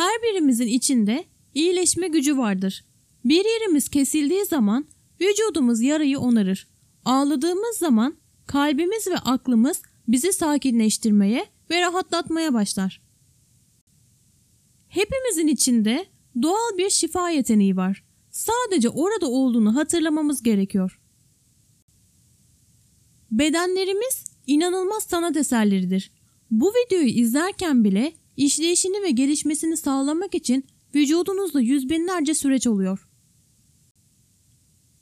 Her birimizin içinde iyileşme gücü vardır. Bir yerimiz kesildiği zaman vücudumuz yarayı onarır. Ağladığımız zaman kalbimiz ve aklımız bizi sakinleştirmeye ve rahatlatmaya başlar. Hepimizin içinde doğal bir şifa yeteneği var. Sadece orada olduğunu hatırlamamız gerekiyor. Bedenlerimiz inanılmaz sanat eserleridir. Bu videoyu izlerken bile işleyişini ve gelişmesini sağlamak için vücudunuzda yüz binlerce süreç oluyor.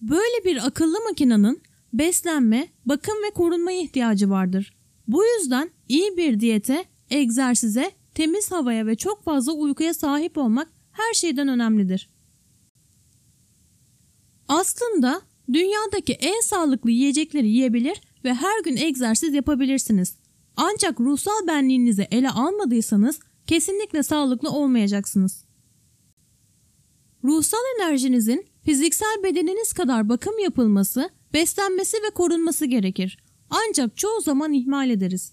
Böyle bir akıllı makinenin beslenme, bakım ve korunmaya ihtiyacı vardır. Bu yüzden iyi bir diyete, egzersize, temiz havaya ve çok fazla uykuya sahip olmak her şeyden önemlidir. Aslında dünyadaki en sağlıklı yiyecekleri yiyebilir ve her gün egzersiz yapabilirsiniz. Ancak ruhsal benliğinizi ele almadıysanız kesinlikle sağlıklı olmayacaksınız. Ruhsal enerjinizin fiziksel bedeniniz kadar bakım yapılması, beslenmesi ve korunması gerekir. Ancak çoğu zaman ihmal ederiz.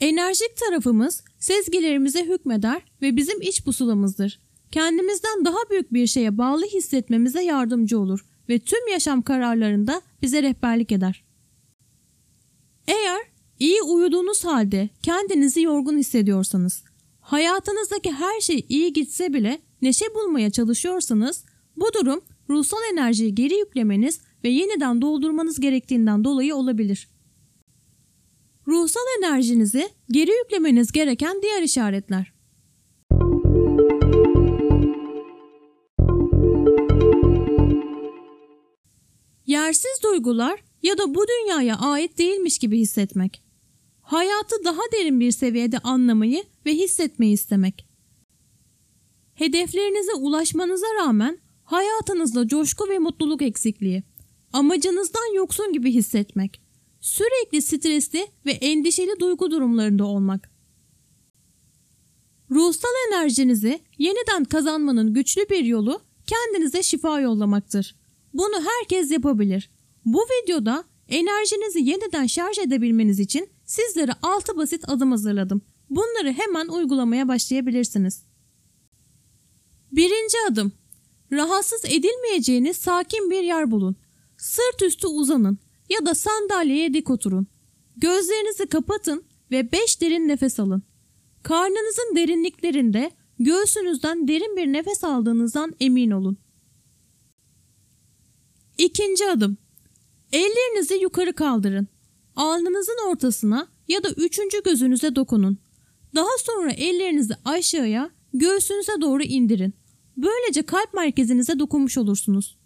Enerjik tarafımız sezgilerimize hükmeder ve bizim iç pusulamızdır. Kendimizden daha büyük bir şeye bağlı hissetmemize yardımcı olur ve tüm yaşam kararlarında bize rehberlik eder. Eğer iyi uyuduğunuz halde kendinizi yorgun hissediyorsanız, hayatınızdaki her şey iyi gitse bile neşe bulmaya çalışıyorsanız bu durum ruhsal enerjiyi geri yüklemeniz ve yeniden doldurmanız gerektiğinden dolayı olabilir. Ruhsal enerjinizi geri yüklemeniz gereken diğer işaretler. Yersiz duygular ya da bu dünyaya ait değilmiş gibi hissetmek. Hayatı daha derin bir seviyede anlamayı ve hissetmeyi istemek. Hedeflerinize ulaşmanıza rağmen hayatınızda coşku ve mutluluk eksikliği. Amacınızdan yoksun gibi hissetmek. Sürekli stresli ve endişeli duygu durumlarında olmak. Ruhsal enerjinizi yeniden kazanmanın güçlü bir yolu kendinize şifa yollamaktır. Bunu herkes yapabilir. Bu videoda enerjinizi yeniden şarj edebilmeniz için sizlere 6 basit adım hazırladım. Bunları hemen uygulamaya başlayabilirsiniz. Birinci adım. Rahatsız edilmeyeceğiniz sakin bir yer bulun. Sırt üstü uzanın ya da sandalyeye dik oturun. Gözlerinizi kapatın ve 5 derin nefes alın. Karnınızın derinliklerinde göğsünüzden derin bir nefes aldığınızdan emin olun. İkinci adım. Ellerinizi yukarı kaldırın. Alnınızın ortasına ya da üçüncü gözünüze dokunun. Daha sonra ellerinizi aşağıya göğsünüze doğru indirin. Böylece kalp merkezinize dokunmuş olursunuz.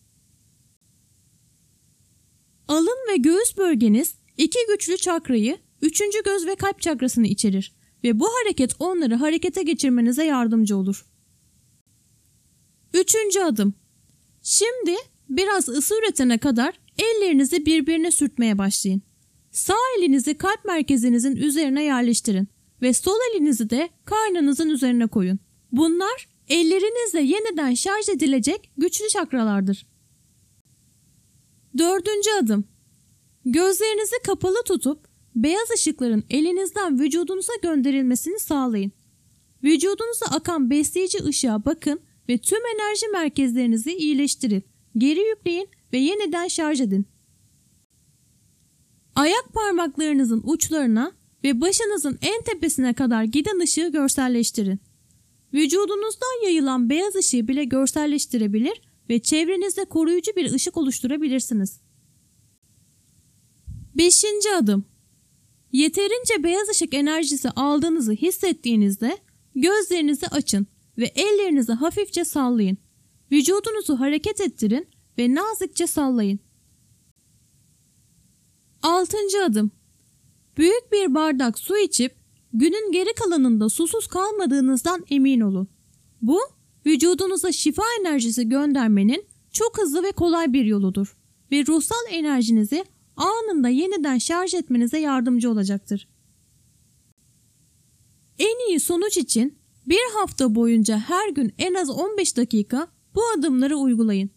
Alın ve göğüs bölgeniz iki güçlü çakrayı, üçüncü göz ve kalp çakrasını içerir ve bu hareket onları harekete geçirmenize yardımcı olur. Üçüncü adım. Şimdi biraz ısı üretene kadar ellerinizi birbirine sürtmeye başlayın. Sağ elinizi kalp merkezinizin üzerine yerleştirin ve sol elinizi de karnınızın üzerine koyun. Bunlar ellerinizle yeniden şarj edilecek güçlü çakralardır. Dördüncü adım. Gözlerinizi kapalı tutup beyaz ışıkların elinizden vücudunuza gönderilmesini sağlayın. Vücudunuza akan besleyici ışığa bakın ve tüm enerji merkezlerinizi iyileştirin. Geri yükleyin ve yeniden şarj edin. Ayak parmaklarınızın uçlarına ve başınızın en tepesine kadar giden ışığı görselleştirin. Vücudunuzdan yayılan beyaz ışığı bile görselleştirebilir ve çevrenizde koruyucu bir ışık oluşturabilirsiniz. Beşinci adım. Yeterince beyaz ışık enerjisi aldığınızı hissettiğinizde gözlerinizi açın ve ellerinizi hafifçe sallayın. Vücudunuzu hareket ettirin ve nazikçe sallayın. Altıncı adım. Büyük bir bardak su içip günün geri kalanında susuz kalmadığınızdan emin olun. Bu vücudunuza şifa enerjisi göndermenin çok hızlı ve kolay bir yoludur ve ruhsal enerjinizi anında yeniden şarj etmenize yardımcı olacaktır. En iyi sonuç için bir hafta boyunca her gün en az 15 dakika bu adımları uygulayın.